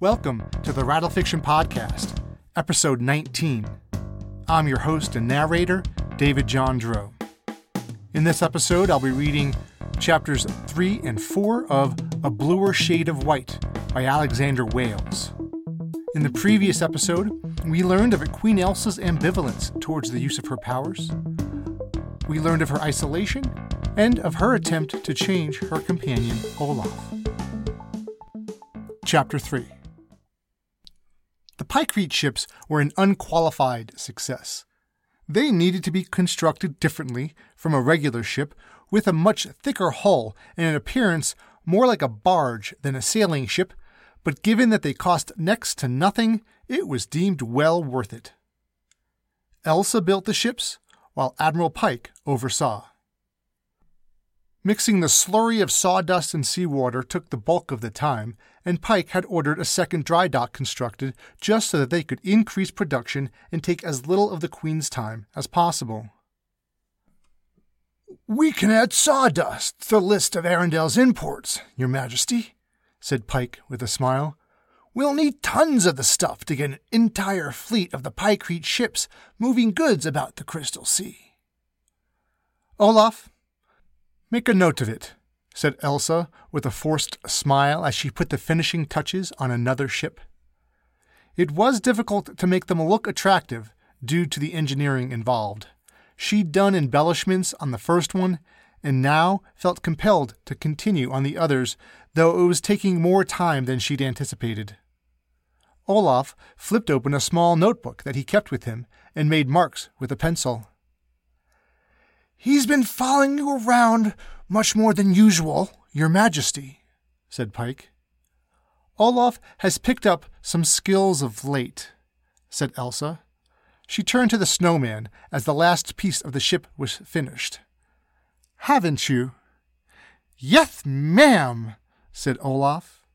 Welcome to the Rattle Fiction Podcast, episode 19. I'm your host and narrator, David Jondreau. In this episode, I'll be reading chapters 3 and 4 of A Bluer Shade of White by Alexander Wales. In the previous episode, we learned of Queen Elsa's ambivalence towards the use of her powers. We learned of her isolation and of her attempt to change her companion Olaf. Chapter 3 The Pykrete ships were an unqualified success. They needed to be constructed differently from a regular ship with a much thicker hull and an appearance more like a barge than a sailing ship, but given that they cost next to nothing, it was deemed well worth it. Elsa built the ships, while Admiral Pike oversaw. Mixing the slurry of sawdust and seawater took the bulk of the time, and Pike had ordered a second dry dock constructed just so that they could increase production and take as little of the Queen's time as possible. We can add sawdust to the list of Arendelle's imports, Your Majesty, said Pike with a smile. We'll need tons of the stuff to get an entire fleet of the Pykrete ships moving goods about the Crystal Sea. Olaf, make a note of it, said Elsa with a forced smile as she put the finishing touches on another ship. It was difficult to make them look attractive due to the engineering involved. She'd done embellishments on the first one and now felt compelled to continue on the others, though it was taking more time than she'd anticipated. Olaf flipped open a small notebook that he kept with him and made marks with a pencil. He's been following you around much more than usual, Your Majesty, said Pike. Olaf has picked up some skills of late, said Elsa. She turned to the snowman as the last piece of the ship was finished. Haven't you? Yes, ma'am, said Olaf.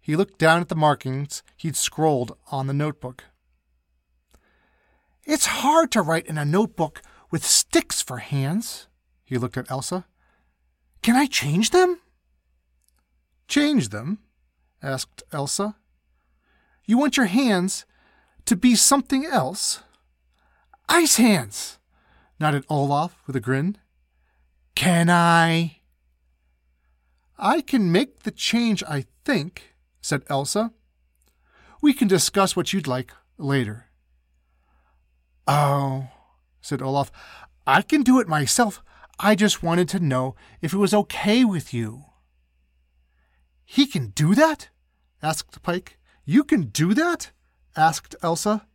He looked down at the markings he'd scrawled on the notebook. It's hard to write in a notebook with sticks for hands. He looked at Elsa. Can I change them? Change them? asked Elsa. You want your hands to be something else? Ice hands, nodded Olaf with a grin. Can I? I can make the change, I think, said Elsa. We can discuss what you'd like later. Oh, said Olaf. I can do it myself. I just wanted to know if it was okay with you. He can do that? asked Pike. You can do that? asked Elsa.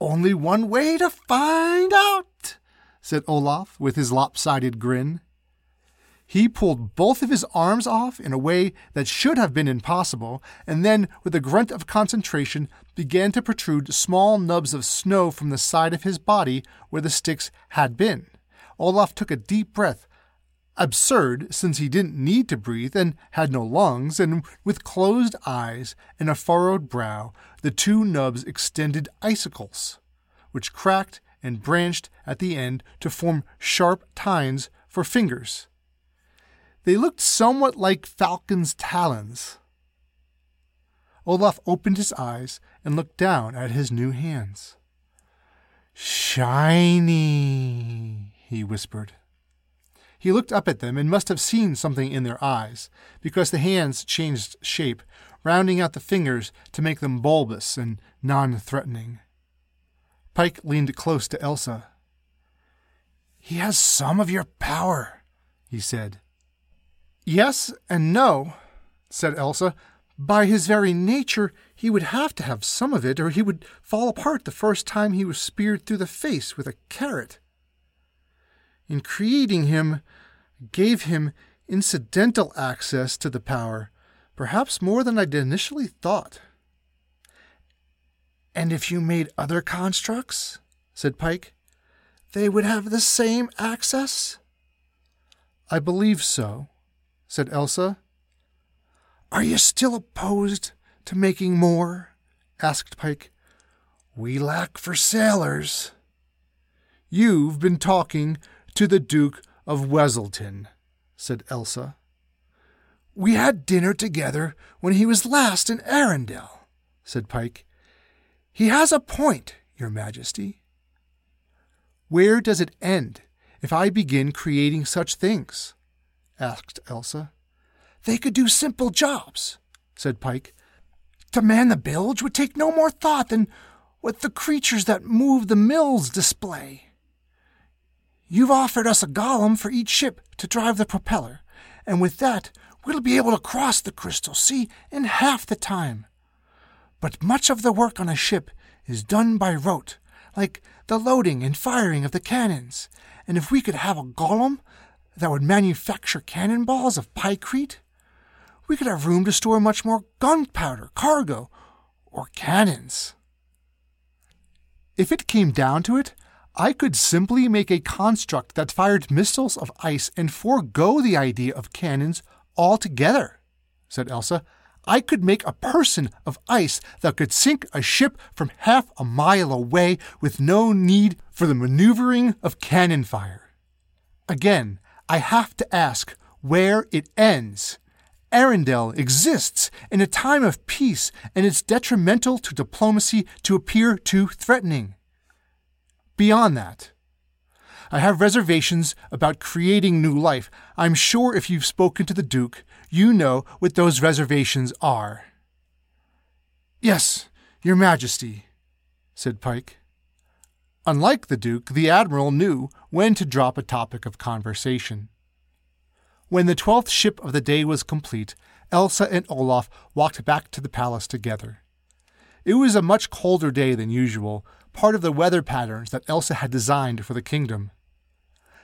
Only one way to find out, said Olaf with his lopsided grin. He pulled both of his arms off in a way that should have been impossible, and then, with a grunt of concentration, began to protrude small nubs of snow from the side of his body where the sticks had been. Olaf took a deep breath. Absurd, since he didn't need to breathe and had no lungs, and with closed eyes and a furrowed brow, the two nubs extended icicles, which cracked and branched at the end to form sharp tines for fingers. They looked somewhat like falcon's talons. Olaf opened his eyes and looked down at his new hands. Shiny, he whispered. He looked up at them and must have seen something in their eyes, because the hands changed shape, rounding out the fingers to make them bulbous and non threatening. Pike leaned close to Elsa. He has some of your power, he said. Yes and no, said Elsa. By his very nature, he would have to have some of it, or he would fall apart the first time he was speared through the face with a carrot. In creating him, gave him incidental access to the power, perhaps more than I'd initially thought. And if you made other constructs, said Pike, they would have the same access? I believe so, said Elsa. Are you still opposed to making more? asked Pike. We lack for sailors. You've been talking to the Duke of Weselton, said Elsa. We had dinner together when he was last in Arendelle, said Pike. He has a point, Your Majesty. Where does it end if I begin creating such things? asked Elsa. They could do simple jobs, said Pike. To man the bilge would take no more thought than what the creatures that move the mills display. You've offered us a golem for each ship to drive the propeller, and with that we'll be able to cross the Crystal Sea in half the time. But much of the work on a ship is done by rote, like the loading and firing of the cannons. And if we could have a golem that would manufacture cannonballs of pykrete, we could have room to store much more gunpowder, cargo, or cannons. If it came down to it, I could simply make a construct that fired missiles of ice and forego the idea of cannons altogether, said Elsa. I could make a person of ice that could sink a ship from half a mile away with no need for the maneuvering of cannon fire. Again, I have to ask where it ends. Arendelle exists in a time of peace, and it's detrimental to diplomacy to appear too threatening. Beyond that, I have reservations about creating new life. I'm sure if you've spoken to the Duke, you know what those reservations are. Yes, Your Majesty, said Pike. Unlike the Duke, the Admiral knew when to drop a topic of conversation. When the twelfth ship of the day was complete, Elsa and Olaf walked back to the palace together. It was a much colder day than usual, part of the weather patterns that Elsa had designed for the kingdom.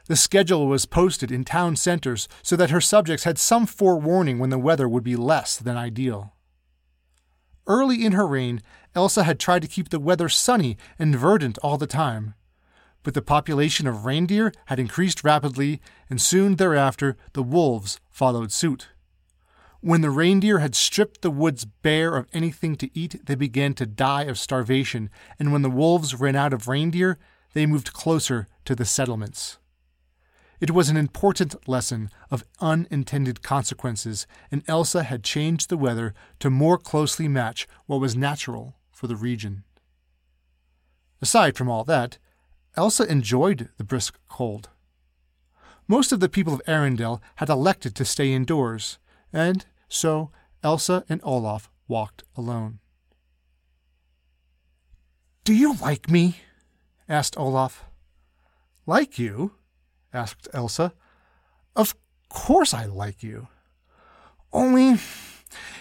The schedule was posted in town centers so that her subjects had some forewarning when the weather would be less than ideal. Early in her reign, Elsa had tried to keep the weather sunny and verdant all the time. But the population of reindeer had increased rapidly, and soon thereafter the wolves followed suit. When the reindeer had stripped the woods bare of anything to eat, they began to die of starvation, and when the wolves ran out of reindeer, they moved closer to the settlements. It was an important lesson of unintended consequences, and Elsa had changed the weather to more closely match what was natural for the region. Aside from all that, Elsa enjoyed the brisk cold. Most of the people of Arendelle had elected to stay indoors, and so Elsa and Olaf walked alone. Do you like me? asked Olaf. Like you? asked Elsa. Of course I like you. Only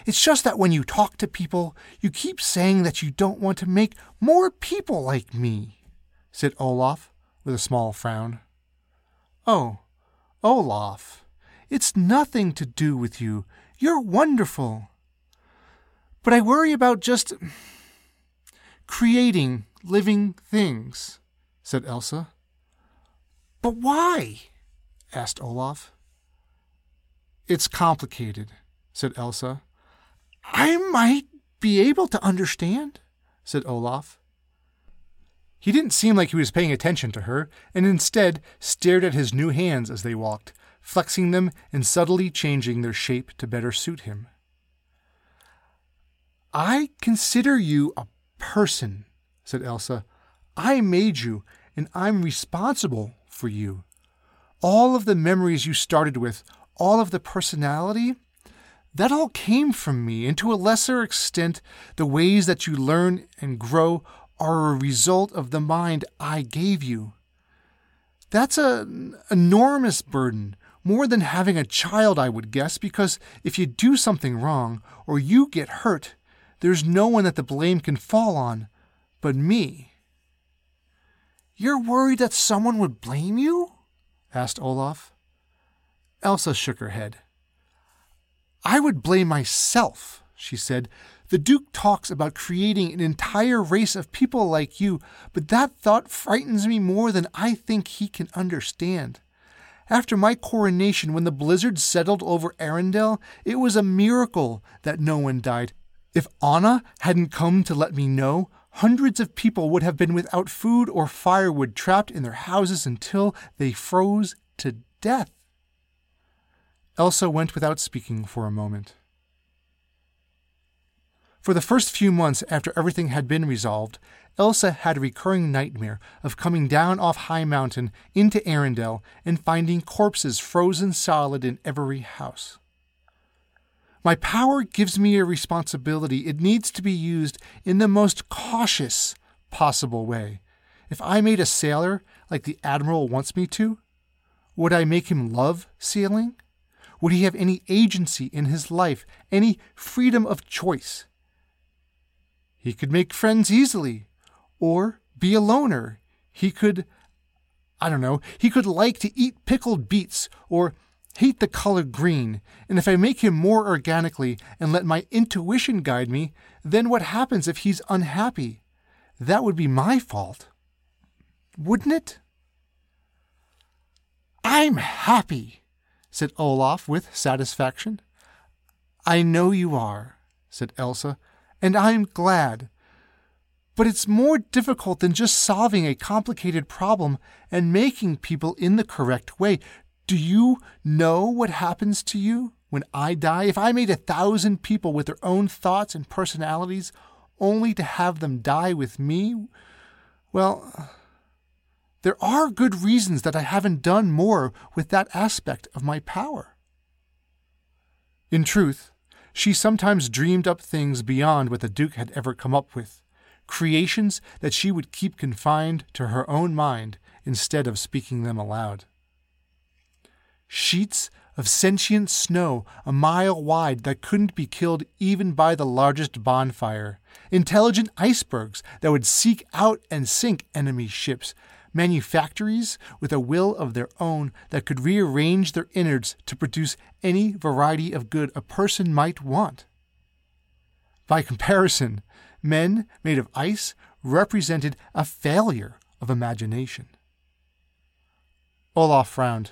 it's just that when you talk to people, you keep saying that you don't want to make more people like me, said Olaf with a small frown. Oh, Olaf, it's nothing to do with you. You're wonderful. But I worry about just creating living things, said Elsa. But why? asked Olaf. It's complicated, said Elsa. I might be able to understand, said Olaf. He didn't seem like he was paying attention to her, and instead stared at his new hands as they walked, flexing them and subtly changing their shape to better suit him. I consider you a person, said Elsa. I made you, and I'm responsible for you. All of the memories you started with, all of the personality, that all came from me, and to a lesser extent, the ways that you learn and grow are a result of the mind I gave you. That's an enormous burden, more than having a child, I would guess, because if you do something wrong or you get hurt, there's no one that the blame can fall on but me. You're worried that someone would blame you? asked Olaf. Elsa shook her head. I would blame myself, she said. The Duke talks about creating an entire race of people like you, but that thought frightens me more than I think he can understand. After my coronation, when the blizzard settled over Arendelle, it was a miracle that no one died. If Anna hadn't come to let me know, Hundreds of people would have been without food or firewood, trapped in their houses until they froze to death. Elsa went without speaking for a moment. For the first few months after everything had been resolved, Elsa had a recurring nightmare of coming down off High Mountain into Arendelle and finding corpses frozen solid in every house. My power gives me a responsibility. It needs to be used in the most cautious possible way. If I made a sailor like the Admiral wants me to, would I make him love sailing? Would he have any agency in his life, any freedom of choice? He could make friends easily, or be a loner. He could, I don't know, he could like to eat pickled beets or hate the color green. And if I make him more organically and let my intuition guide me, then what happens if he's unhappy? That would be my fault. Wouldn't it? I'm happy, said Olaf with satisfaction. I know you are, said Elsa, and I'm glad. But it's more difficult than just solving a complicated problem and making people in the correct way. Do you know what happens to you when I die? If I made a thousand people with their own thoughts and personalities only to have them die with me, well, there are good reasons that I haven't done more with that aspect of my power. In truth, she sometimes dreamed up things beyond what the Duke had ever come up with, creations that she would keep confined to her own mind instead of speaking them aloud. Sheets of sentient snow a mile wide that couldn't be killed even by the largest bonfire, intelligent icebergs that would seek out and sink enemy ships, manufactories with a will of their own that could rearrange their innards to produce any variety of good a person might want. By comparison, men made of ice represented a failure of imagination. Olaf frowned.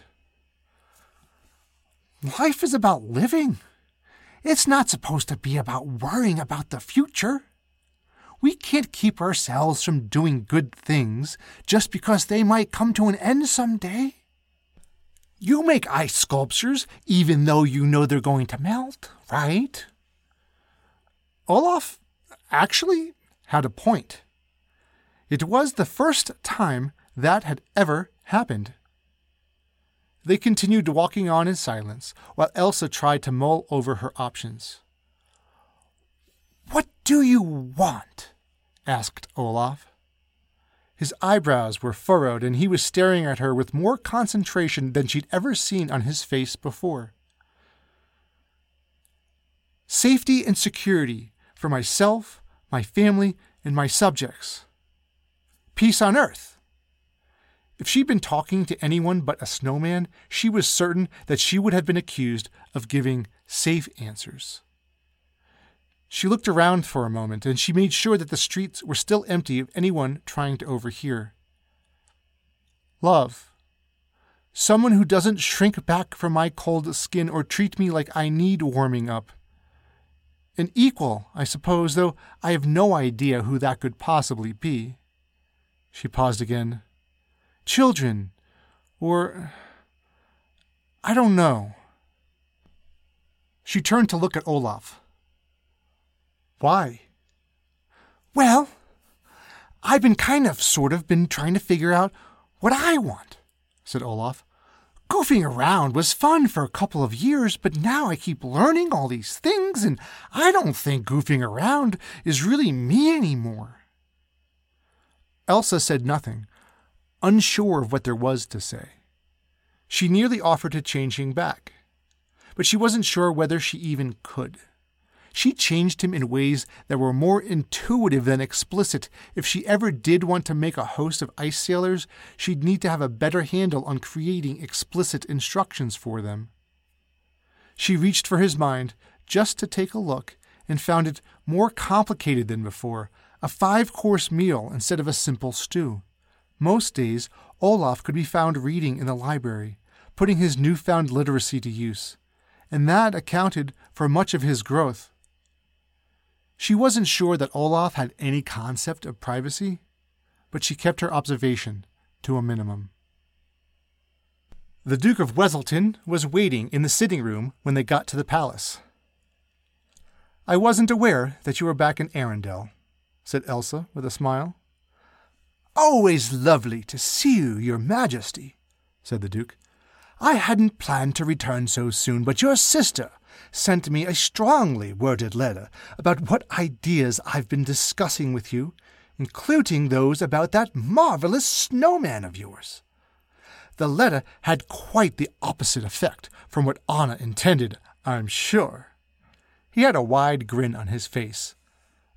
Life is about living. It's not supposed to be about worrying about the future. We can't keep ourselves from doing good things just because they might come to an end someday. You make ice sculptures even though you know they're going to melt, right? Olaf actually had a point. It was the first time that had ever happened. They continued walking on in silence while Elsa tried to mull over her options. What do you want? asked Olaf. His eyebrows were furrowed, and he was staring at her with more concentration than she'd ever seen on his face before. Safety and security for myself, my family, and my subjects. Peace on earth. If she'd been talking to anyone but a snowman, she was certain that she would have been accused of giving safe answers. She looked around for a moment, and she made sure that the streets were still empty of anyone trying to overhear. Love. Someone who doesn't shrink back from my cold skin or treat me like I need warming up. An equal, I suppose, though I have no idea who that could possibly be. She paused again. Children, or. I don't know. She turned to look at Olaf. Why? Well, I've been kind of, sort of, been trying to figure out what I want, said Olaf. Goofing around was fun for a couple of years, but now I keep learning all these things, and I don't think goofing around is really me anymore. Elsa said nothing, unsure of what there was to say. She nearly offered to change him back, but she wasn't sure whether she even could. She changed him in ways that were more intuitive than explicit. If she ever did want to make a host of ice sailors, she'd need to have a better handle on creating explicit instructions for them. She reached for his mind just to take a look and found it more complicated than before a five course meal instead of a simple stew. Most days, Olaf could be found reading in the library, putting his newfound literacy to use, and that accounted for much of his growth. She wasn't sure that Olaf had any concept of privacy, but she kept her observation to a minimum. The Duke of Weselton was waiting in the sitting room when they got to the palace. I wasn't aware that you were back in Arendelle, said Elsa with a smile. Always lovely to see you, Your Majesty, said the Duke. I hadn't planned to return so soon, but your sister sent me a strongly worded letter about what ideas I've been discussing with you, including those about that marvelous snowman of yours. The letter had quite the opposite effect from what Anna intended, I'm sure. He had a wide grin on his face.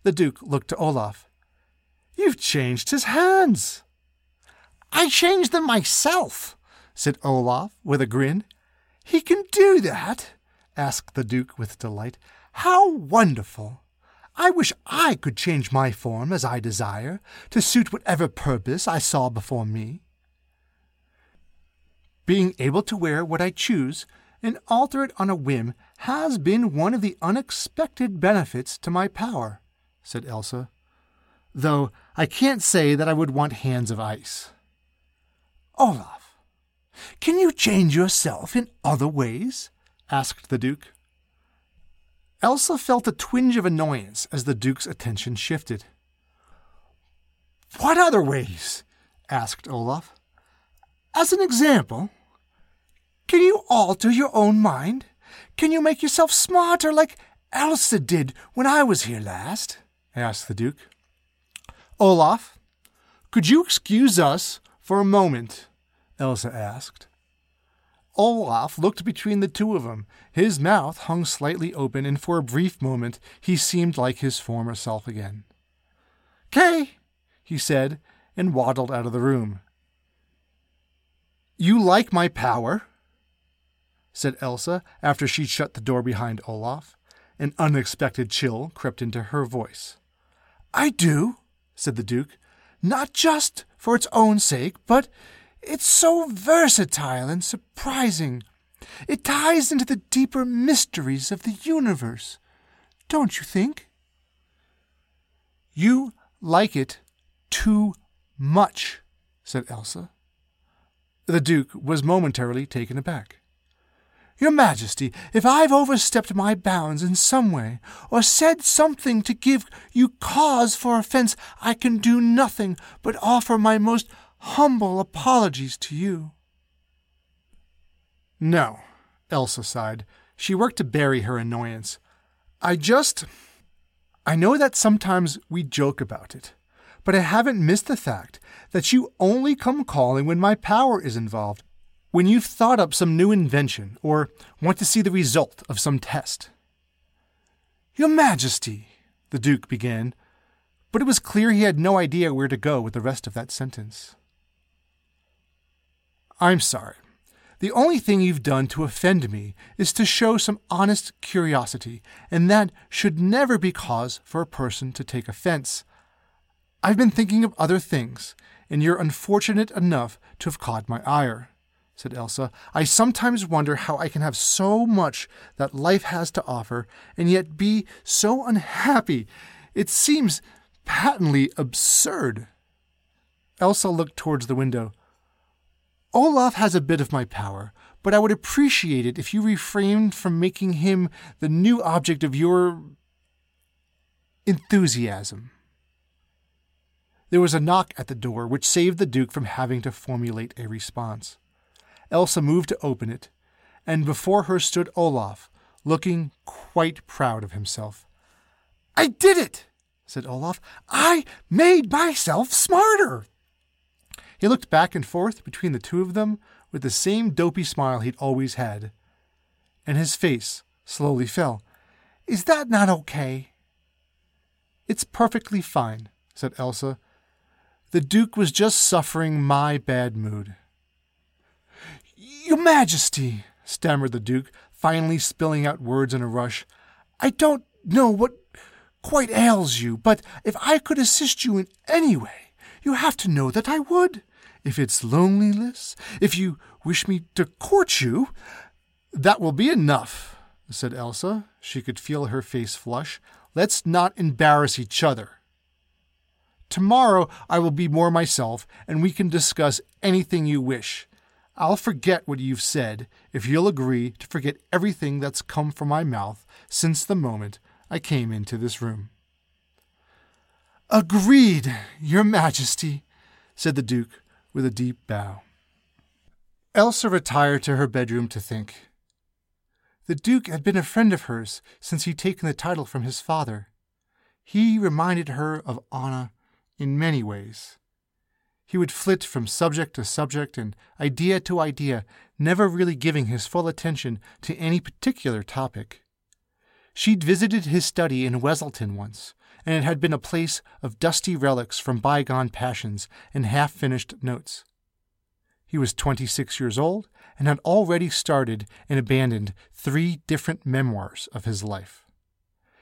The Duke looked to Olaf. You've changed his hands. I changed them myself, said Olaf with a grin. He can do that? Asked the Duke with delight. How wonderful! I wish I could change my form as I desire, to suit whatever purpose I saw before me. Being able to wear what I choose and alter it on a whim has been one of the unexpected benefits to my power, said Elsa, though I can't say that I would want hands of ice. Olaf, can you change yourself in other ways? Asked the Duke. Elsa felt a twinge of annoyance as the Duke's attention shifted. What other ways? asked Olaf. As an example, can you alter your own mind? Can you make yourself smarter like Elsa did when I was here last? asked the Duke. Olaf, could you excuse us for a moment? Elsa asked. Olaf looked between the two of them. His mouth hung slightly open, and for a brief moment he seemed like his former self again. Kay, he said, and waddled out of the room. You like my power? said Elsa after she shut the door behind Olaf. An unexpected chill crept into her voice. I do, said the Duke, not just for its own sake, but it's so versatile and surprising. It ties into the deeper mysteries of the universe, don't you think? You like it too much, said Elsa. The Duke was momentarily taken aback. Your Majesty, if I've overstepped my bounds in some way, or said something to give you cause for offense, I can do nothing but offer my most humble apologies to you. No, Elsa sighed. She worked to bury her annoyance. I just. I know that sometimes we joke about it, but I haven't missed the fact that you only come calling when my power is involved when you've thought up some new invention or want to see the result of some test. Your Majesty, the Duke began, but it was clear he had no idea where to go with the rest of that sentence. I'm sorry. The only thing you've done to offend me is to show some honest curiosity, and that should never be cause for a person to take offense. I've been thinking of other things, and you're unfortunate enough to have caught my ire said Elsa. I sometimes wonder how I can have so much that life has to offer and yet be so unhappy. It seems patently absurd. Elsa looked towards the window. Olaf has a bit of my power, but I would appreciate it if you refrained from making him the new object of your enthusiasm. There was a knock at the door, which saved the Duke from having to formulate a response. Elsa moved to open it, and before her stood Olaf, looking quite proud of himself. I did it, said Olaf. I made myself smarter. He looked back and forth between the two of them with the same dopey smile he'd always had, and his face slowly fell. Is that not okay? It's perfectly fine, said Elsa. The Duke was just suffering my bad mood. Your Majesty, stammered the Duke, finally spilling out words in a rush, I don't know what quite ails you, but if I could assist you in any way, you have to know that I would. If it's loneliness, if you wish me to court you, that will be enough, said Elsa. She could feel her face flush. Let's not embarrass each other. Tomorrow I will be more myself, and we can discuss anything you wish. I'll forget what you've said if you'll agree to forget everything that's come from my mouth since the moment I came into this room. Agreed, Your Majesty, said the Duke with a deep bow. Elsa retired to her bedroom to think. The Duke had been a friend of hers since he'd taken the title from his father. He reminded her of Anna in many ways. He would flit from subject to subject and idea to idea, never really giving his full attention to any particular topic. She'd visited his study in Weselton once, and it had been a place of dusty relics from bygone passions and half finished notes. He was 26 years old and had already started and abandoned three different memoirs of his life.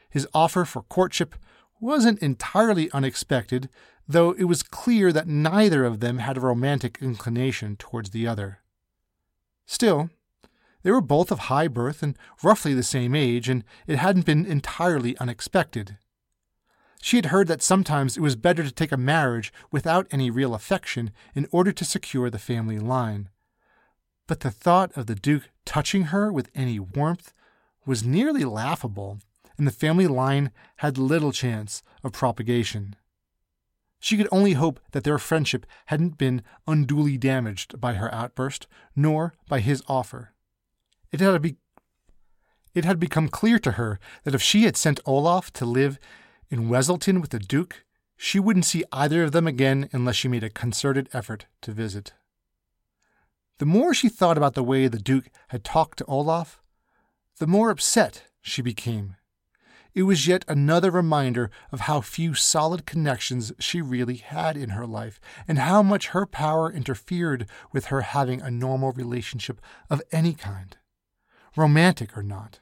His offer for courtship wasn't entirely unexpected, though it was clear that neither of them had a romantic inclination towards the other. Still, they were both of high birth and roughly the same age, and it hadn't been entirely unexpected. She had heard that sometimes it was better to take a marriage without any real affection in order to secure the family line. But the thought of the Duke touching her with any warmth was nearly laughable, and the family line had little chance of propagation. She could only hope that their friendship hadn't been unduly damaged by her outburst, nor by his offer. It had, be- it had become clear to her that if she had sent Olaf to live in Weselton with the Duke, she wouldn't see either of them again unless she made a concerted effort to visit. The more she thought about the way the Duke had talked to Olaf, the more upset she became. It was yet another reminder of how few solid connections she really had in her life, and how much her power interfered with her having a normal relationship of any kind, romantic or not.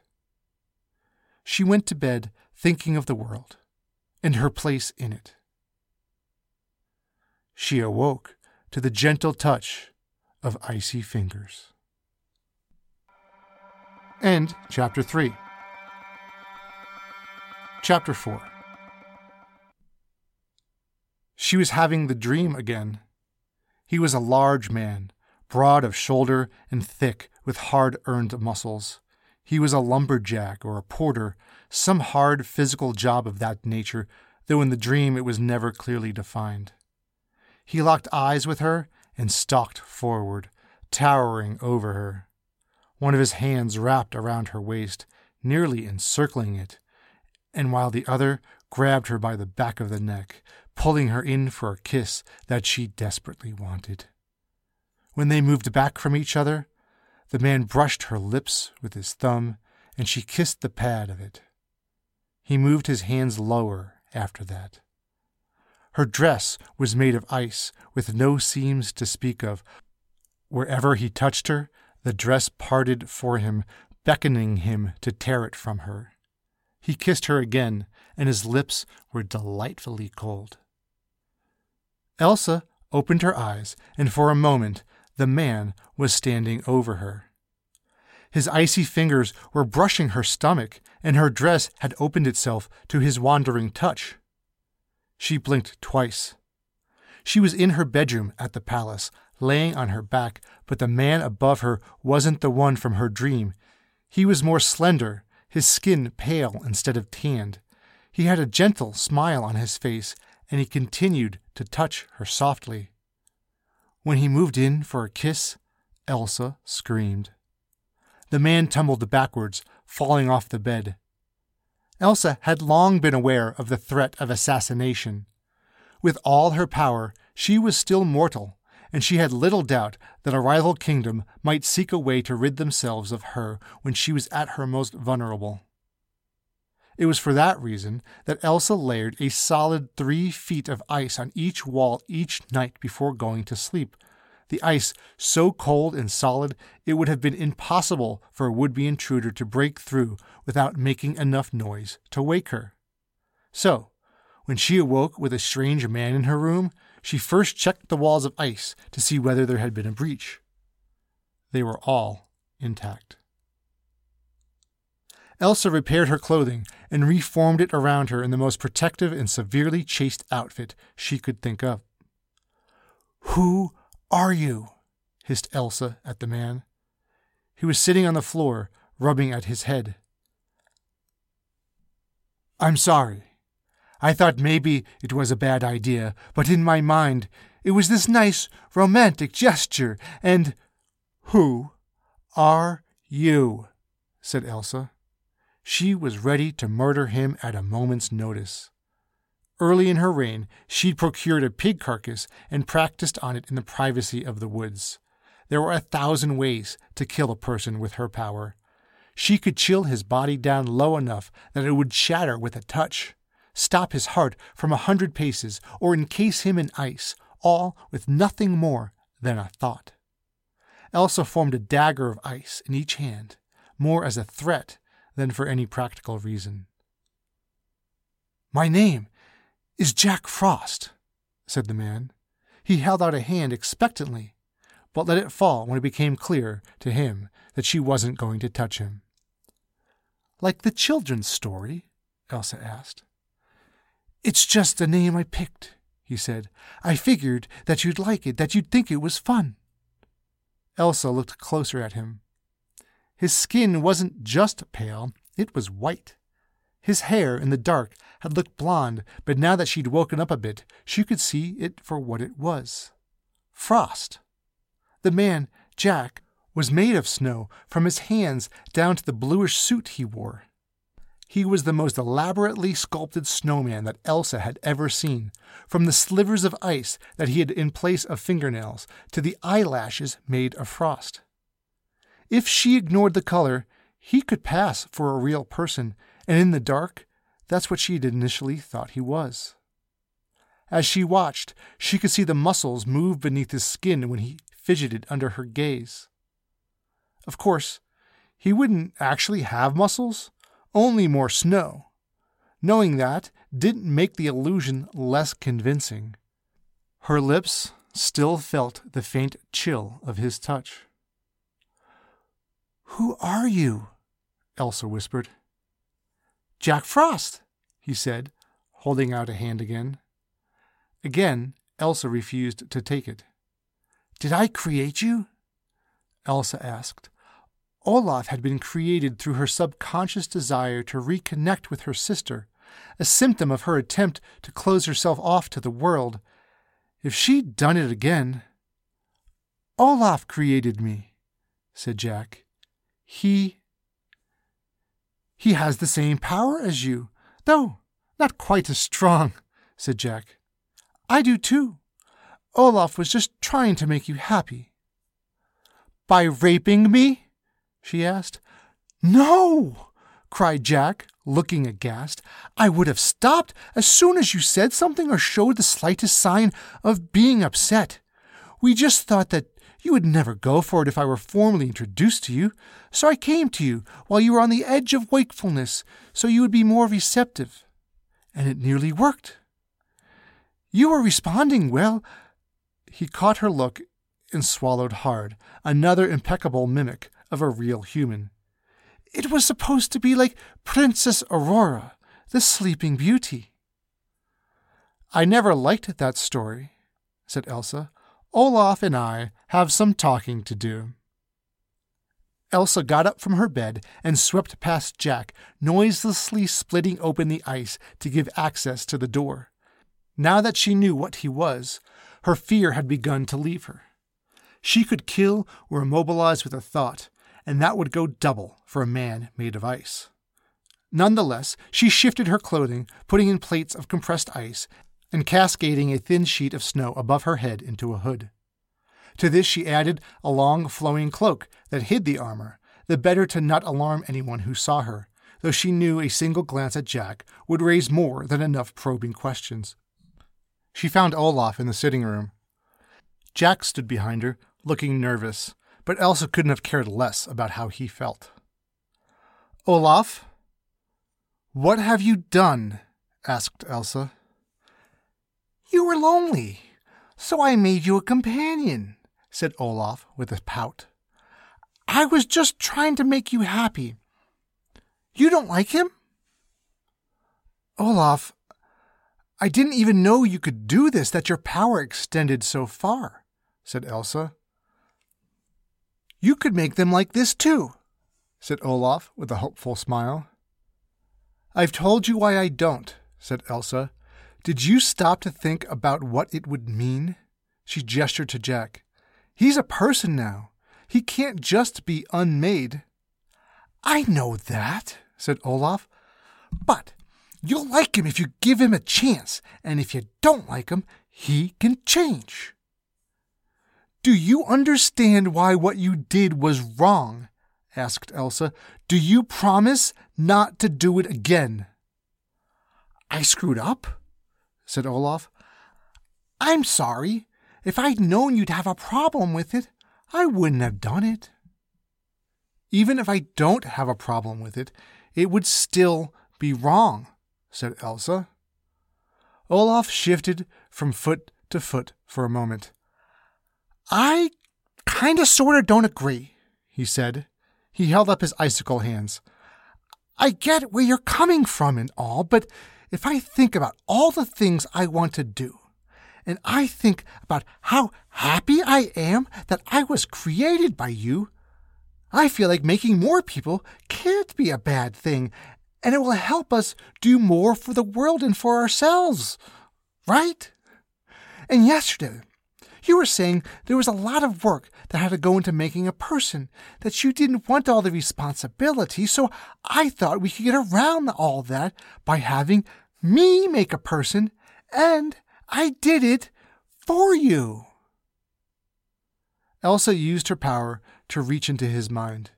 She went to bed thinking of the world and her place in it. She awoke to the gentle touch of icy fingers. End chapter 3. Chapter 4 She was having the dream again. He was a large man, broad of shoulder and thick with hard earned muscles. He was a lumberjack or a porter, some hard physical job of that nature, though in the dream it was never clearly defined. He locked eyes with her and stalked forward, towering over her. One of his hands wrapped around her waist, nearly encircling it and while the other grabbed her by the back of the neck, pulling her in for a kiss that she desperately wanted. When they moved back from each other, the man brushed her lips with his thumb, and she kissed the pad of it. He moved his hands lower after that. Her dress was made of ice, with no seams to speak of. Wherever he touched her, the dress parted for him, beckoning him to tear it from her. He kissed her again, and his lips were delightfully cold. Elsa opened her eyes, and for a moment the man was standing over her. His icy fingers were brushing her stomach, and her dress had opened itself to his wandering touch. She blinked twice. She was in her bedroom at the palace, laying on her back, but the man above her wasn't the one from her dream. He was more slender his skin pale instead of tanned. He had a gentle smile on his face, and he continued to touch her softly. When he moved in for a kiss, Elsa screamed. The man tumbled backwards, falling off the bed. Elsa had long been aware of the threat of assassination. With all her power, she was still mortal, and she had little doubt that a rival kingdom might seek a way to rid themselves of her when she was at her most vulnerable. It was for that reason that Elsa layered a solid three feet of ice on each wall each night before going to sleep. The ice so cold and solid it would have been impossible for a would be intruder to break through without making enough noise to wake her. So, when she awoke with a strange man in her room, she first checked the walls of ice to see whether there had been a breach. They were all intact. Elsa repaired her clothing and reformed it around her in the most protective and severely chaste outfit she could think of. Who are you? hissed Elsa at the man. He was sitting on the floor, rubbing at his head. I'm sorry. I thought maybe it was a bad idea, but in my mind it was this nice, romantic gesture, and. Who are you? said Elsa. She was ready to murder him at a moment's notice. Early in her reign, she'd procured a pig carcass and practiced on it in the privacy of the woods. There were a thousand ways to kill a person with her power. She could chill his body down low enough that it would shatter with a touch, stop his heart from a hundred paces, or encase him in ice, all with nothing more than a thought. Elsa formed a dagger of ice in each hand, more as a threat than for any practical reason. My name is Jack Frost, said the man. He held out a hand expectantly, but let it fall when it became clear to him that she wasn't going to touch him. Like the children's story? Elsa asked. It's just a name I picked, he said. I figured that you'd like it, that you'd think it was fun. Elsa looked closer at him. His skin wasn't just pale, it was white. His hair in the dark had looked blond, but now that she'd woken up a bit, she could see it for what it was frost. The man, Jack, was made of snow from his hands down to the bluish suit he wore. He was the most elaborately sculpted snowman that Elsa had ever seen, from the slivers of ice that he had in place of fingernails to the eyelashes made of frost. If she ignored the color, he could pass for a real person, and in the dark, that's what she'd initially thought he was. As she watched, she could see the muscles move beneath his skin when he fidgeted under her gaze. Of course, he wouldn't actually have muscles, only more snow. Knowing that didn't make the illusion less convincing. Her lips still felt the faint chill of his touch. Who are you? Elsa whispered. Jack Frost, he said, holding out a hand again. Again, Elsa refused to take it. Did I create you? Elsa asked, Olaf had been created through her subconscious desire to reconnect with her sister, a symptom of her attempt to close herself off to the world. If she'd done it again. Olaf created me, said Jack. He. He has the same power as you, though not quite as strong, said Jack. I do too. Olaf was just trying to make you happy. By raping me? she asked. No! cried Jack, looking aghast. I would have stopped as soon as you said something or showed the slightest sign of being upset. We just thought that you would never go for it if I were formally introduced to you, so I came to you while you were on the edge of wakefulness, so you would be more receptive. And it nearly worked. You were responding well. He caught her look and swallowed hard, another impeccable mimic of a real human. It was supposed to be like Princess Aurora, the Sleeping Beauty. I never liked that story, said Elsa. Olaf and I have some talking to do. Elsa got up from her bed and swept past Jack, noiselessly splitting open the ice to give access to the door. Now that she knew what he was, her fear had begun to leave her. She could kill or immobilize with a thought, and that would go double for a man made of ice. Nonetheless, she shifted her clothing, putting in plates of compressed ice and cascading a thin sheet of snow above her head into a hood. To this she added a long flowing cloak that hid the armor, the better to not alarm anyone who saw her, though she knew a single glance at Jack would raise more than enough probing questions. She found Olaf in the sitting room. Jack stood behind her, looking nervous, but Elsa couldn't have cared less about how he felt. Olaf, what have you done? asked Elsa. You were lonely, so I made you a companion, said Olaf with a pout. I was just trying to make you happy. You don't like him? Olaf, I didn't even know you could do this, that your power extended so far, said Elsa. You could make them like this too, said Olaf with a hopeful smile. I've told you why I don't, said Elsa. Did you stop to think about what it would mean? She gestured to Jack. He's a person now. He can't just be unmade. I know that, said Olaf. But you'll like him if you give him a chance, and if you don't like him, he can change. Do you understand why what you did was wrong? asked Elsa. Do you promise not to do it again? I screwed up, said Olaf. I'm sorry. If I'd known you'd have a problem with it, I wouldn't have done it. Even if I don't have a problem with it, it would still be wrong, said Elsa. Olaf shifted from foot to foot for a moment. I kinda sorta don't agree, he said. He held up his icicle hands. I get where you're coming from and all, but if I think about all the things I want to do, and I think about how happy I am that I was created by you, I feel like making more people can't be a bad thing, and it will help us do more for the world and for ourselves. Right? And yesterday, you were saying there was a lot of work that had to go into making a person, that you didn't want all the responsibility, so I thought we could get around all that by having me make a person, and I did it for you. Elsa used her power to reach into his mind.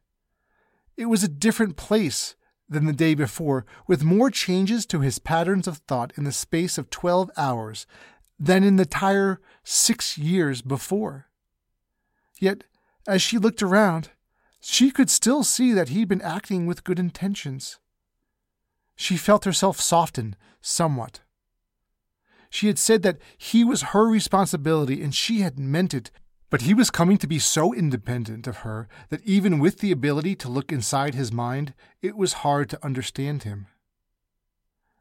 It was a different place than the day before, with more changes to his patterns of thought in the space of twelve hours than in the entire six years before. Yet, as she looked around, she could still see that he'd been acting with good intentions. She felt herself soften somewhat. She had said that he was her responsibility and she had meant it, but he was coming to be so independent of her that even with the ability to look inside his mind, it was hard to understand him.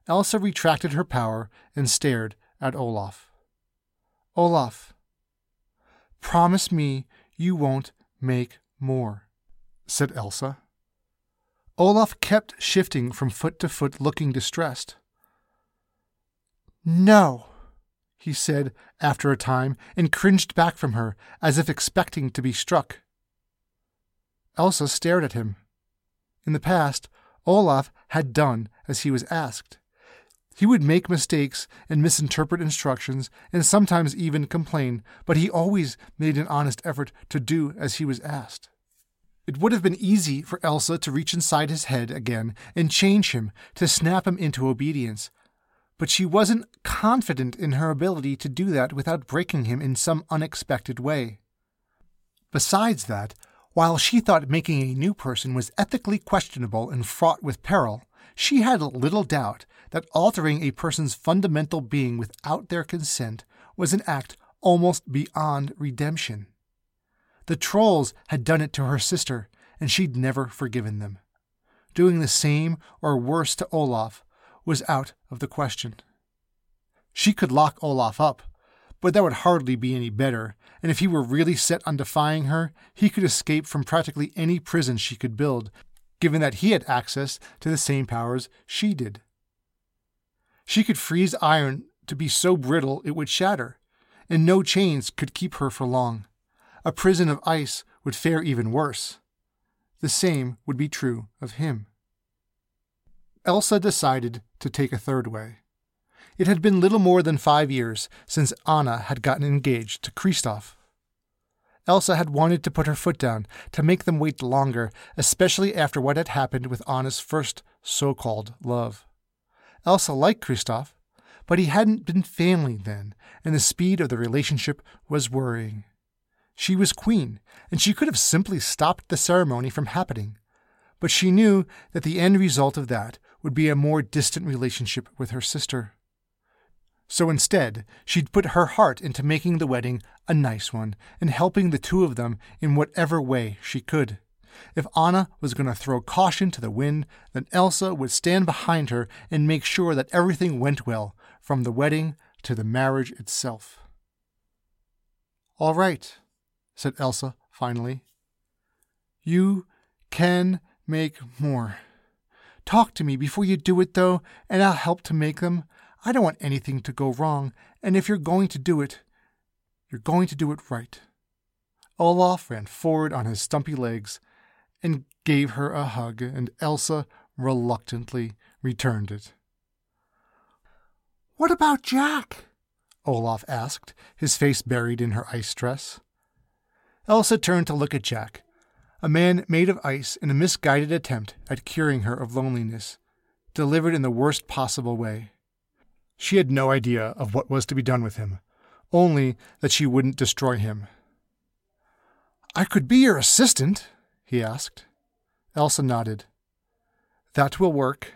Elsa retracted her power and stared at Olaf. Olaf, promise me you won't make more, said Elsa. Olaf kept shifting from foot to foot, looking distressed. No, he said after a time, and cringed back from her, as if expecting to be struck. Elsa stared at him. In the past, Olaf had done as he was asked. He would make mistakes and misinterpret instructions, and sometimes even complain, but he always made an honest effort to do as he was asked. It would have been easy for Elsa to reach inside his head again and change him, to snap him into obedience. But she wasn't confident in her ability to do that without breaking him in some unexpected way. Besides that, while she thought making a new person was ethically questionable and fraught with peril, she had little doubt that altering a person's fundamental being without their consent was an act almost beyond redemption. The trolls had done it to her sister, and she'd never forgiven them. Doing the same or worse to Olaf was out of the question. She could lock Olaf up, but that would hardly be any better, and if he were really set on defying her, he could escape from practically any prison she could build, given that he had access to the same powers she did. She could freeze iron to be so brittle it would shatter, and no chains could keep her for long. A prison of ice would fare even worse. The same would be true of him. Elsa decided to take a third way. It had been little more than five years since Anna had gotten engaged to Kristoff. Elsa had wanted to put her foot down, to make them wait longer, especially after what had happened with Anna's first so called love. Elsa liked Kristoff, but he hadn't been family then, and the speed of the relationship was worrying. She was queen, and she could have simply stopped the ceremony from happening. But she knew that the end result of that would be a more distant relationship with her sister. So instead, she'd put her heart into making the wedding a nice one and helping the two of them in whatever way she could. If Anna was going to throw caution to the wind, then Elsa would stand behind her and make sure that everything went well, from the wedding to the marriage itself. All right, said Elsa finally. You can make more. Talk to me before you do it, though, and I'll help to make them. I don't want anything to go wrong, and if you're going to do it, you're going to do it right. Olaf ran forward on his stumpy legs and gave her a hug, and Elsa reluctantly returned it. What about Jack? Olaf asked, his face buried in her ice dress. Elsa turned to look at Jack, a man made of ice in a misguided attempt at curing her of loneliness, delivered in the worst possible way. She had no idea of what was to be done with him, only that she wouldn't destroy him. I could be your assistant, he asked. Elsa nodded. That will work.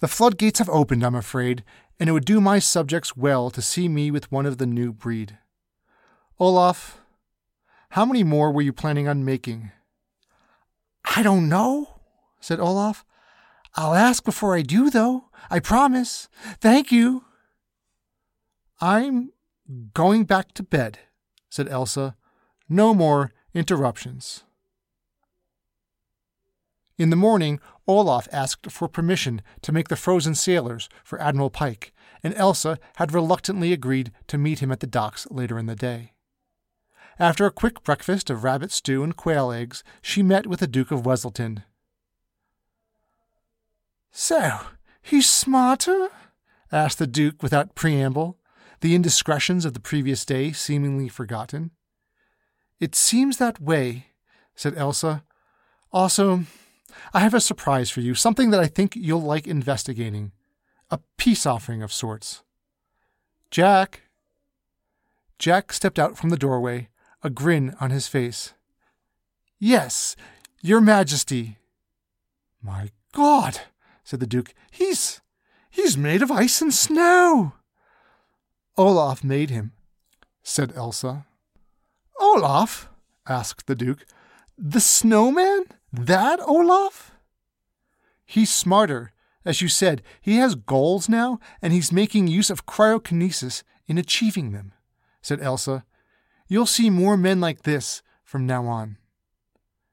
The floodgates have opened, I'm afraid, and it would do my subjects well to see me with one of the new breed. Olaf, how many more were you planning on making? I don't know, said Olaf. I'll ask before I do, though. I promise. Thank you. I'm going back to bed, said Elsa. No more interruptions. In the morning, Olaf asked for permission to make the frozen sailors for Admiral Pike, and Elsa had reluctantly agreed to meet him at the docks later in the day. After a quick breakfast of rabbit stew and quail eggs, she met with the Duke of Weselton. So, he's smarter? asked the Duke without preamble, the indiscretions of the previous day seemingly forgotten. It seems that way, said Elsa. Also, I have a surprise for you, something that I think you'll like investigating. A peace offering of sorts. Jack. Jack stepped out from the doorway, a grin on his face. Yes, Your Majesty. My God, said the Duke. He's. he's made of ice and snow. Olaf made him, said Elsa. Olaf? asked the Duke. The snowman? That Olaf? He's smarter. As you said, he has goals now, and he's making use of cryokinesis in achieving them, said Elsa. You'll see more men like this from now on.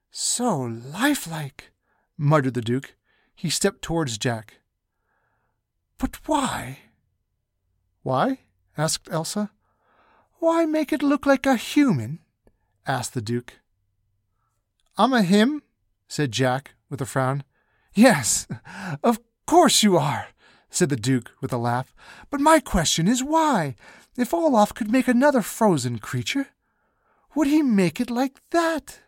So lifelike, muttered the Duke. He stepped towards Jack. But why? Why? asked Elsa. Why make it look like a human? asked the Duke. I'm a him, said Jack with a frown. Yes, of course you are, said the Duke with a laugh. But my question is why? If Olaf could make another frozen creature, would he make it like that?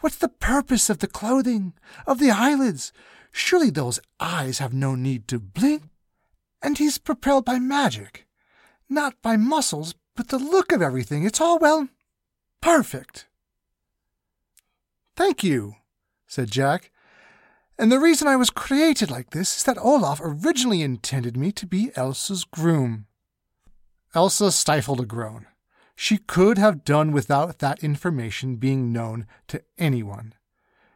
What's the purpose of the clothing, of the eyelids? Surely those eyes have no need to blink. And he's propelled by magic, not by muscles, but the look of everything. It's all, well, perfect. Thank you, said Jack. And the reason I was created like this is that Olaf originally intended me to be Elsa's groom. Elsa stifled a groan. She could have done without that information being known to anyone.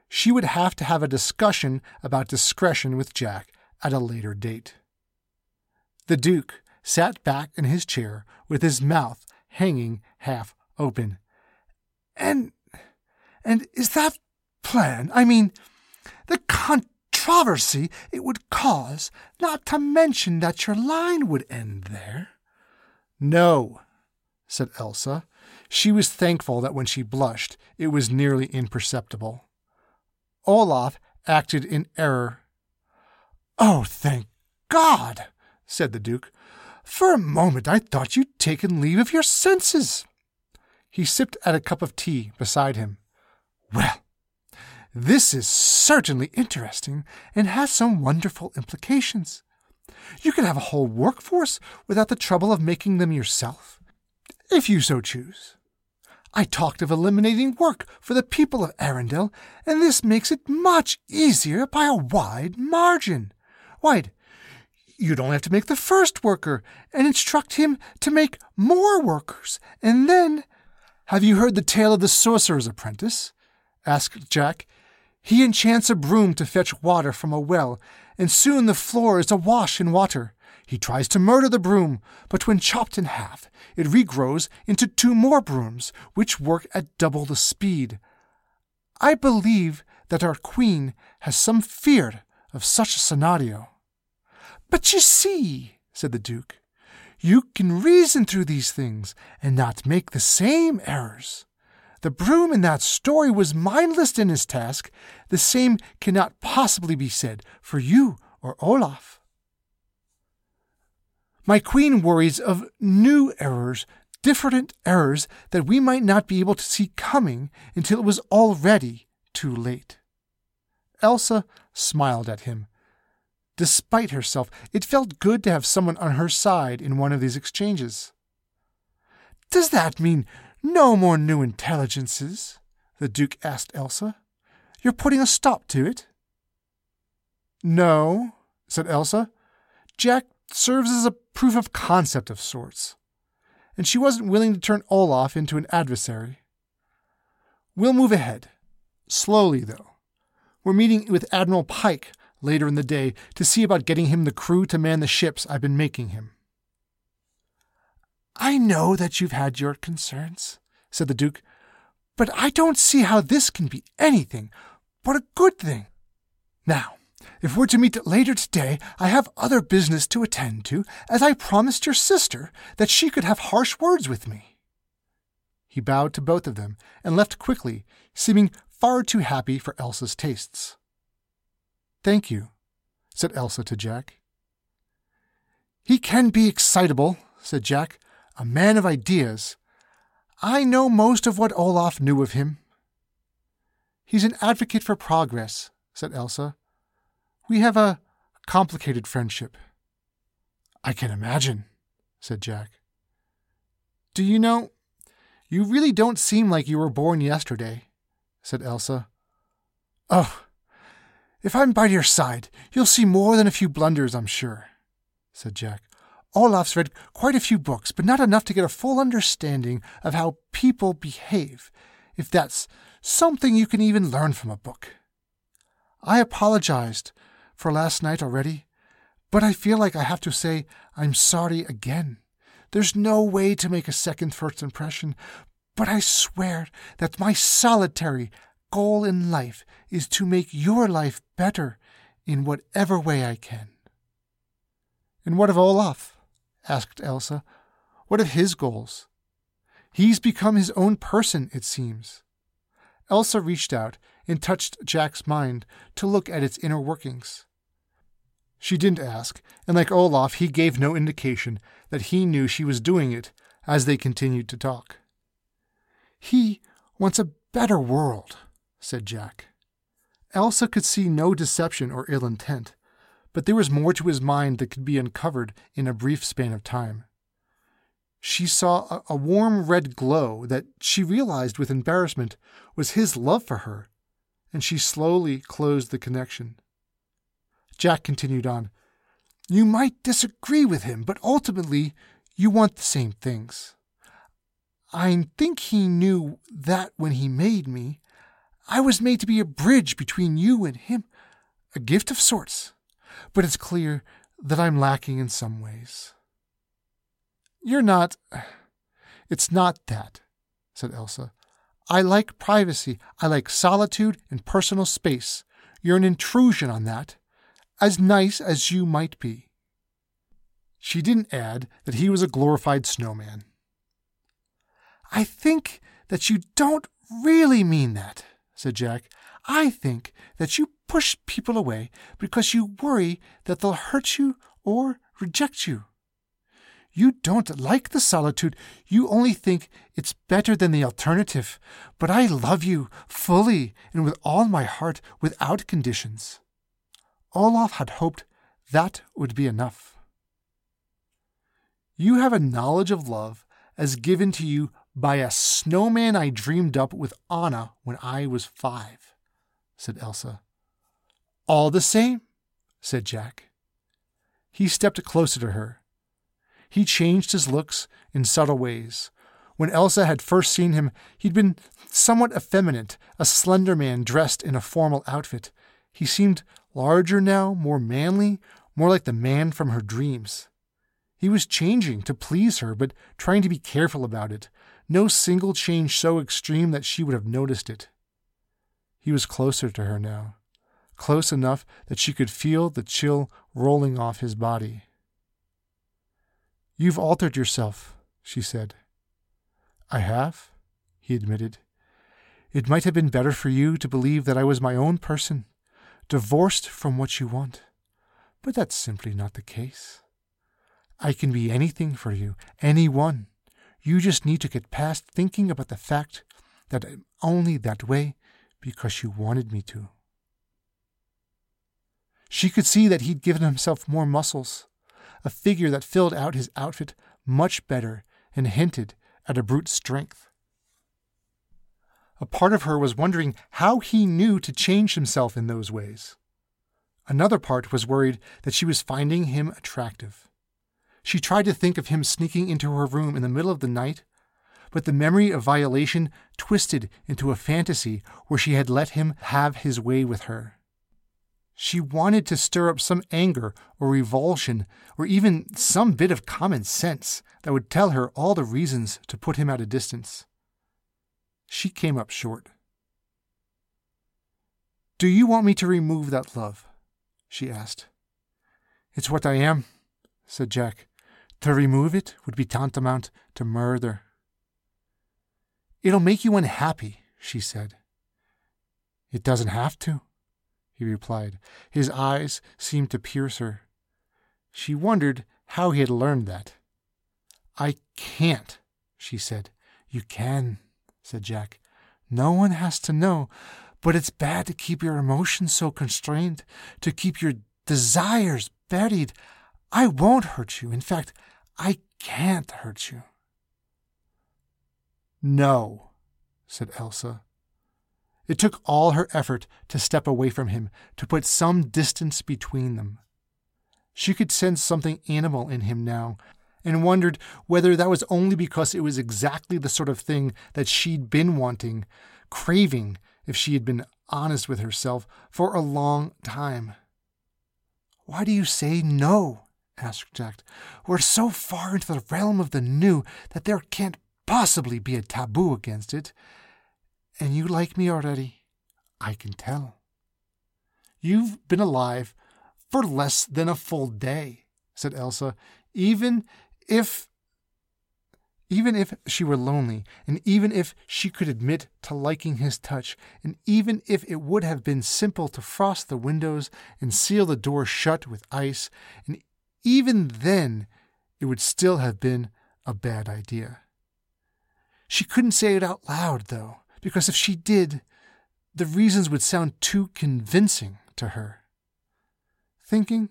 She would have to have a discussion about discretion with Jack at a later date. The Duke sat back in his chair with his mouth hanging half open. And and is that plan, I mean, the controversy it would cause, not to mention that your line would end there? No, said Elsa. She was thankful that when she blushed, it was nearly imperceptible. Olaf acted in error. Oh, thank God, said the Duke. For a moment I thought you'd taken leave of your senses. He sipped at a cup of tea beside him. Well, this is certainly interesting and has some wonderful implications. You could have a whole workforce without the trouble of making them yourself, if you so choose. I talked of eliminating work for the people of Arendelle, and this makes it much easier by a wide margin. Why, you'd only have to make the first worker and instruct him to make more workers, and then. Have you heard the tale of the sorcerer's apprentice? asked Jack. He enchants a broom to fetch water from a well, and soon the floor is awash in water. He tries to murder the broom, but when chopped in half, it regrows into two more brooms, which work at double the speed. I believe that our queen has some fear of such a scenario. But you see, said the Duke, you can reason through these things and not make the same errors. The broom in that story was mindless in his task. The same cannot possibly be said for you or Olaf. My queen worries of new errors, different errors that we might not be able to see coming until it was already too late. Elsa smiled at him. Despite herself, it felt good to have someone on her side in one of these exchanges. Does that mean no more new intelligences? the Duke asked Elsa. You're putting a stop to it? No, said Elsa. Jack serves as a proof of concept of sorts. And she wasn't willing to turn Olaf into an adversary. We'll move ahead. Slowly, though. We're meeting with Admiral Pike later in the day to see about getting him the crew to man the ships I've been making him. I know that you've had your concerns, said the Duke, but I don't see how this can be anything but a good thing. Now, if we're to meet later today, I have other business to attend to, as I promised your sister that she could have harsh words with me. He bowed to both of them and left quickly, seeming far too happy for Elsa's tastes. Thank you, said Elsa to Jack. He can be excitable, said Jack, a man of ideas. I know most of what Olaf knew of him. He's an advocate for progress, said Elsa. We have a complicated friendship. I can imagine, said Jack. Do you know, you really don't seem like you were born yesterday, said Elsa. Oh, if I'm by your side, you'll see more than a few blunders, I'm sure, said Jack. Olaf's read quite a few books, but not enough to get a full understanding of how people behave, if that's something you can even learn from a book. I apologized for last night already, but I feel like I have to say I'm sorry again. There's no way to make a second first impression, but I swear that my solitary goal in life is to make your life better in whatever way I can. And what of Olaf? Asked Elsa. What of his goals? He's become his own person, it seems. Elsa reached out and touched Jack's mind to look at its inner workings. She didn't ask, and like Olaf, he gave no indication that he knew she was doing it as they continued to talk. He wants a better world, said Jack. Elsa could see no deception or ill intent, but there was more to his mind that could be uncovered in a brief span of time. She saw a, a warm red glow that she realized with embarrassment was his love for her, and she slowly closed the connection. Jack continued on. You might disagree with him, but ultimately you want the same things. I think he knew that when he made me. I was made to be a bridge between you and him, a gift of sorts. But it's clear that I'm lacking in some ways. You're not. It's not that, said Elsa. I like privacy. I like solitude and personal space. You're an intrusion on that, as nice as you might be. She didn't add that he was a glorified snowman. I think that you don't really mean that, said Jack. I think that you push people away because you worry that they'll hurt you or reject you. You don't like the solitude. You only think it's better than the alternative. But I love you fully and with all my heart without conditions. Olaf had hoped that would be enough. You have a knowledge of love as given to you by a snowman I dreamed up with Anna when I was five, said Elsa. All the same, said Jack. He stepped closer to her. He changed his looks in subtle ways. When Elsa had first seen him, he'd been somewhat effeminate, a slender man dressed in a formal outfit. He seemed larger now, more manly, more like the man from her dreams. He was changing to please her, but trying to be careful about it, no single change so extreme that she would have noticed it. He was closer to her now, close enough that she could feel the chill rolling off his body. You've altered yourself, she said. I have, he admitted. It might have been better for you to believe that I was my own person, divorced from what you want. But that's simply not the case. I can be anything for you, anyone. You just need to get past thinking about the fact that I'm only that way because you wanted me to. She could see that he'd given himself more muscles, a figure that filled out his outfit much better and hinted at a brute strength. A part of her was wondering how he knew to change himself in those ways. Another part was worried that she was finding him attractive. She tried to think of him sneaking into her room in the middle of the night, but the memory of violation twisted into a fantasy where she had let him have his way with her. She wanted to stir up some anger or revulsion, or even some bit of common sense that would tell her all the reasons to put him at a distance. She came up short. Do you want me to remove that love? she asked. It's what I am, said Jack. To remove it would be tantamount to murder. It'll make you unhappy, she said. It doesn't have to, he replied. His eyes seemed to pierce her. She wondered how he had learned that. I can't, she said. You can, said Jack. No one has to know, but it's bad to keep your emotions so constrained, to keep your desires buried. I won't hurt you. In fact, I can't hurt you. No, said Elsa. It took all her effort to step away from him, to put some distance between them. She could sense something animal in him now, and wondered whether that was only because it was exactly the sort of thing that she'd been wanting, craving, if she had been honest with herself, for a long time. Why do you say no? asked Jack. We're so far into the realm of the new that there can't possibly be a taboo against it. And you like me already? I can tell. You've been alive for less than a full day, said Elsa, even if even if she were lonely, and even if she could admit to liking his touch, and even if it would have been simple to frost the windows and seal the door shut with ice, and even then it would still have been a bad idea. She couldn't say it out loud, though, because if she did, the reasons would sound too convincing to her. Thinking?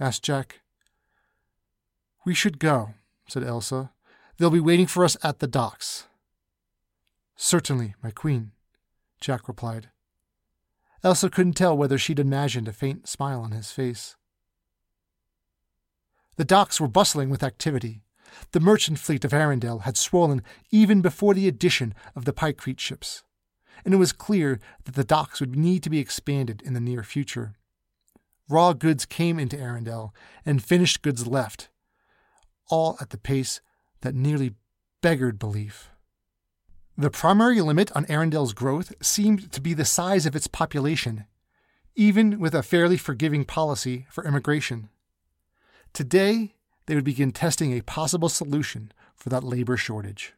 asked Jack. We should go, said Elsa. They'll be waiting for us at the docks. Certainly, my queen, Jack replied. Elsa couldn't tell whether she'd imagined a faint smile on his face. The docks were bustling with activity. The merchant fleet of Arendelle had swollen even before the addition of the Pykrete ships, and it was clear that the docks would need to be expanded in the near future. Raw goods came into Arendelle, and finished goods left, all at the pace that nearly beggared belief. The primary limit on Arendelle's growth seemed to be the size of its population, even with a fairly forgiving policy for immigration. Today, they would begin testing a possible solution for that labor shortage.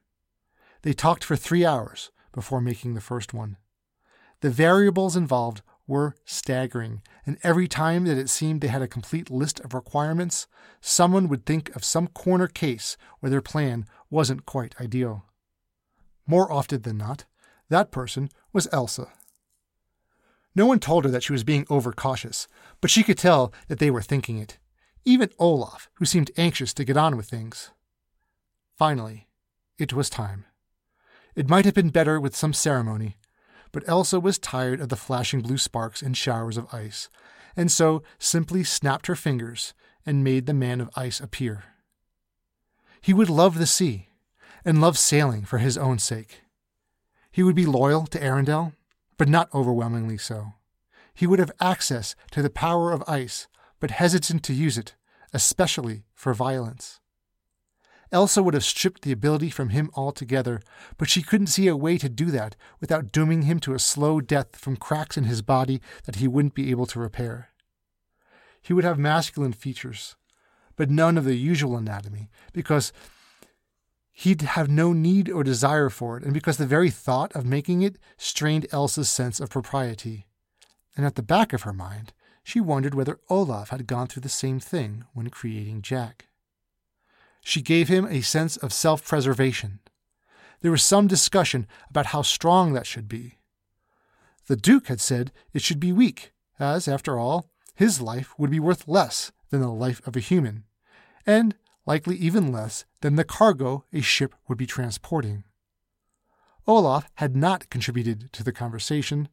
They talked for three hours before making the first one. The variables involved were staggering, and every time that it seemed they had a complete list of requirements, someone would think of some corner case where their plan wasn't quite ideal. More often than not, that person was Elsa. No one told her that she was being overcautious, but she could tell that they were thinking it, even Olaf, who seemed anxious to get on with things. Finally, it was time. It might have been better with some ceremony, but Elsa was tired of the flashing blue sparks and showers of ice, and so simply snapped her fingers and made the man of ice appear. He would love the sea, and love sailing for his own sake. He would be loyal to Arendelle, but not overwhelmingly so. He would have access to the power of ice, but hesitant to use it, especially for violence. Elsa would have stripped the ability from him altogether, but she couldn't see a way to do that without dooming him to a slow death from cracks in his body that he wouldn't be able to repair. He would have masculine features, but none of the usual anatomy, because he'd have no need or desire for it, and because the very thought of making it strained Elsa's sense of propriety. And at the back of her mind, she wondered whether Olaf had gone through the same thing when creating Jack. She gave him a sense of self preservation. There was some discussion about how strong that should be. The Duke had said it should be weak, as, after all, his life would be worth less than the life of a human, and likely even less than the cargo a ship would be transporting. Olaf had not contributed to the conversation,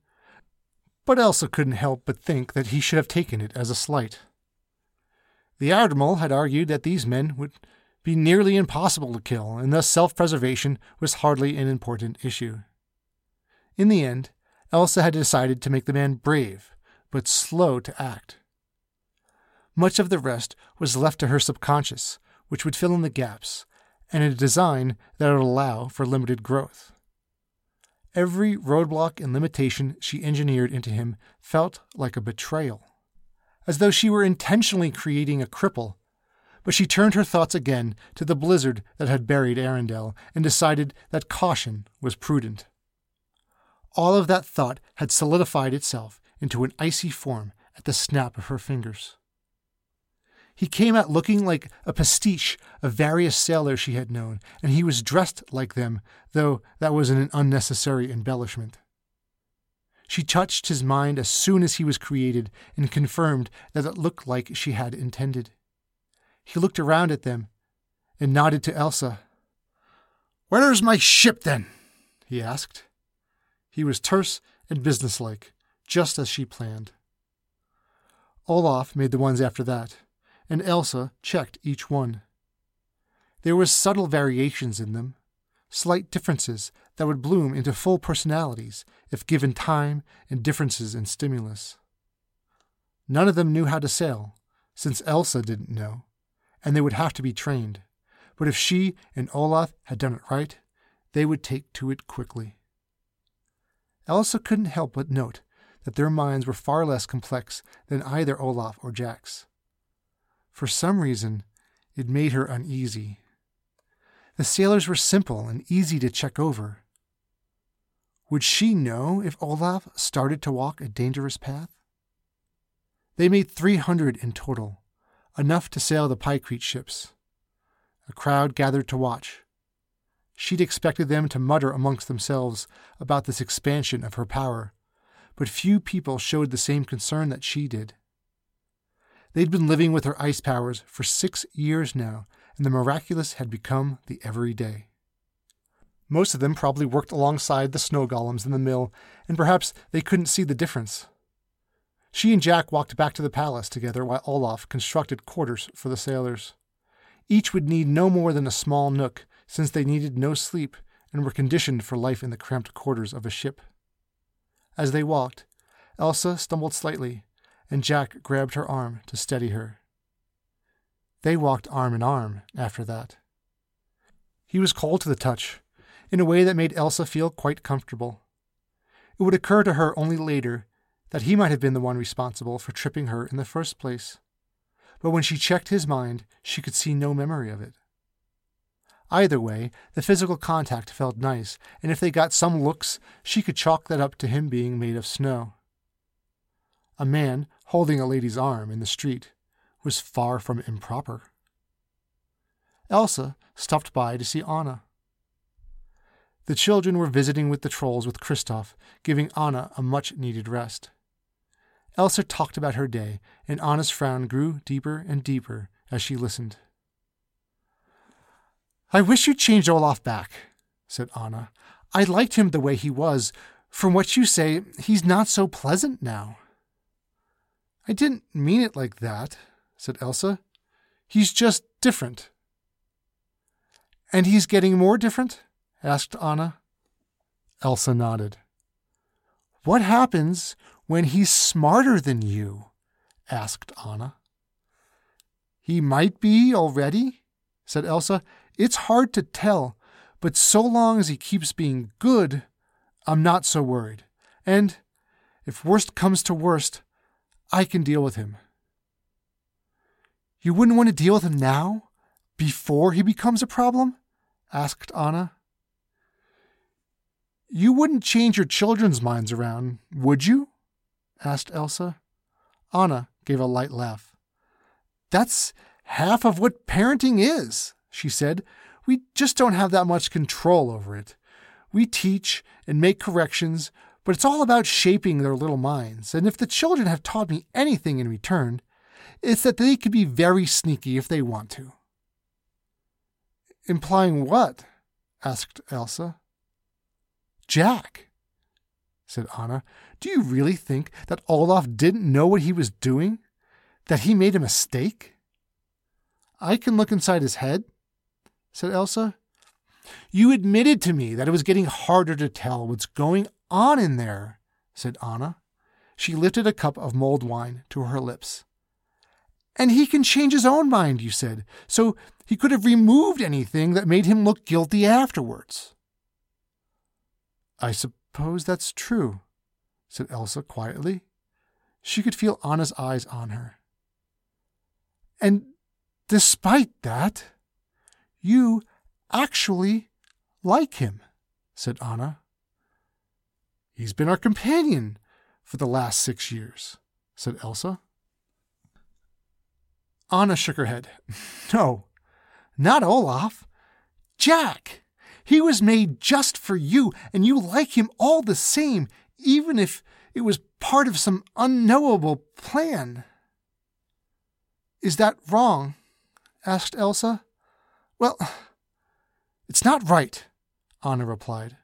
but Elsa couldn't help but think that he should have taken it as a slight. The Admiral had argued that these men would be nearly impossible to kill, and thus self preservation was hardly an important issue. In the end, Elsa had decided to make the man brave, but slow to act. Much of the rest was left to her subconscious, which would fill in the gaps, and a design that would allow for limited growth. Every roadblock and limitation she engineered into him felt like a betrayal, as though she were intentionally creating a cripple but she turned her thoughts again to the blizzard that had buried Arendelle and decided that caution was prudent. All of that thought had solidified itself into an icy form at the snap of her fingers. He came out looking like a pastiche of various sailors she had known, and he was dressed like them, though that was an unnecessary embellishment. She touched his mind as soon as he was created and confirmed that it looked like she had intended. He looked around at them and nodded to Elsa. Where's my ship, then? he asked. He was terse and businesslike, just as she planned. Olaf made the ones after that, and Elsa checked each one. There were subtle variations in them, slight differences that would bloom into full personalities if given time and differences in stimulus. None of them knew how to sail, since Elsa didn't know, and they would have to be trained. But if she and Olaf had done it right, they would take to it quickly. Elsa couldn't help but note that their minds were far less complex than either Olaf or Jack's. For some reason, it made her uneasy. The sailors were simple and easy to check over. Would she know if Olaf started to walk a dangerous path? They made 300 in total, enough to sail the Pykrete ships. A crowd gathered to watch. She'd expected them to mutter amongst themselves about this expansion of her power, but few people showed the same concern that she did. They'd been living with her ice powers for six years now, and the miraculous had become the everyday. Most of them probably worked alongside the snow golems in the mill, and perhaps they couldn't see the difference. She and Jack walked back to the palace together while Olaf constructed quarters for the sailors. Each would need no more than a small nook, since they needed no sleep and were conditioned for life in the cramped quarters of a ship. As they walked, Elsa stumbled slightly, and Jack grabbed her arm to steady her. They walked arm in arm after that. He was cold to the touch, in a way that made Elsa feel quite comfortable. It would occur to her only later that he might have been the one responsible for tripping her in the first place. But when she checked his mind, she could see no memory of it. Either way, the physical contact felt nice, and if they got some looks, she could chalk that up to him being made of snow. A man holding a lady's arm in the street was far from improper. Elsa stopped by to see Anna. The children were visiting with the trolls with Kristoff, giving Anna a much needed rest. Elsa talked about her day, and Anna's frown grew deeper and deeper as she listened. I wish you'd changed Olaf back, said Anna. I liked him the way he was. From what you say, he's not so pleasant now. I didn't mean it like that, said Elsa. He's just different. And he's getting more different? asked Anna. Elsa nodded. What happens when he's smarter than you? asked Anna. He might be already, said Elsa. It's hard to tell, but so long as he keeps being good, I'm not so worried. And if worst comes to worst, I can deal with him. You wouldn't want to deal with him now, before he becomes a problem? asked Anna. You wouldn't change your children's minds around, would you? asked Elsa. Anna gave a light laugh. That's half of what parenting is, she said. We just don't have that much control over it. We teach and make corrections, but it's all about shaping their little minds. And if the children have taught me anything in return, it's that they can be very sneaky if they want to. Implying what? asked Elsa. Jack, said Anna. Do you really think that Olaf didn't know what he was doing? That he made a mistake? I can look inside his head, said Elsa. You admitted to me that it was getting harder to tell what's going on in there, said Anna. She lifted a cup of mulled wine to her lips. And he can change his own mind, you said, so he could have removed anything that made him look guilty afterwards. I suppose that's true, said Elsa quietly. She could feel Anna's eyes on her. And despite that, you actually like him, said Anna. He's been our companion for the last six years, said Elsa. Anna shook her head. No, not Olaf. Jack. He was made just for you, and you like him all the same, even if it was part of some unknowable plan. Is that wrong? asked Elsa. Well, it's not right, Anna replied.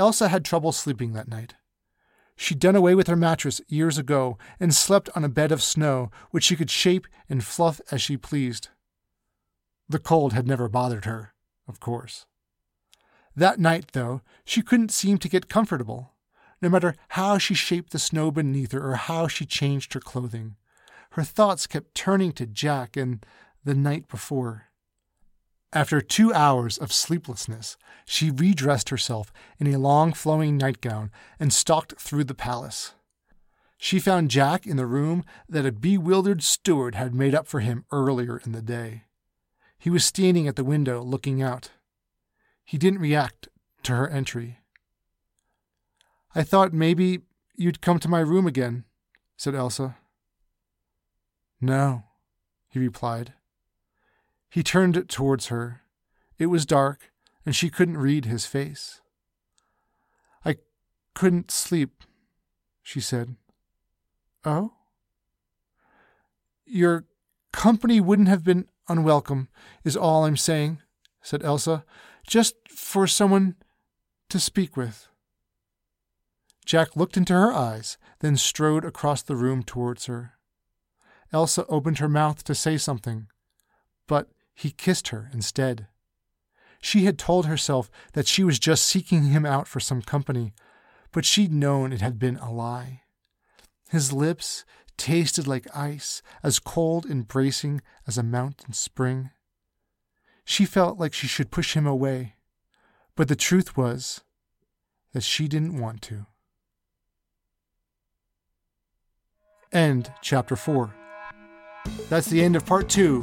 Elsa had trouble sleeping that night. She'd done away with her mattress years ago and slept on a bed of snow which she could shape and fluff as she pleased. The cold had never bothered her, of course. That night, though, she couldn't seem to get comfortable, no matter how she shaped the snow beneath her or how she changed her clothing. Her thoughts kept turning to Jack and the night before. After two hours of sleeplessness, she redressed herself in a long flowing nightgown and stalked through the palace. She found Jack in the room that a bewildered steward had made up for him earlier in the day. He was standing at the window looking out. He didn't react to her entry. I thought maybe you'd come to my room again, said Elsa. No, he replied. He turned towards her. It was dark, and she couldn't read his face. I couldn't sleep, she said. Oh? Your company wouldn't have been unwelcome, is all I'm saying, said Elsa. Just for someone to speak with. Jack looked into her eyes, then strode across the room towards her. Elsa opened her mouth to say something, but he kissed her instead. She had told herself that she was just seeking him out for some company, but she'd known it had been a lie. His lips tasted like ice, as cold and bracing as a mountain spring. She felt like she should push him away, but the truth was that she didn't want to. End chapter 4. That's the end of part 2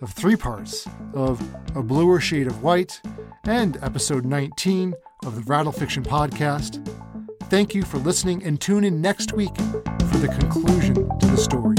of three parts of A Bluer Shade of White and episode 19 of the Rattle Fiction Podcast. Thank you for listening and tune in next week for the conclusion to the story.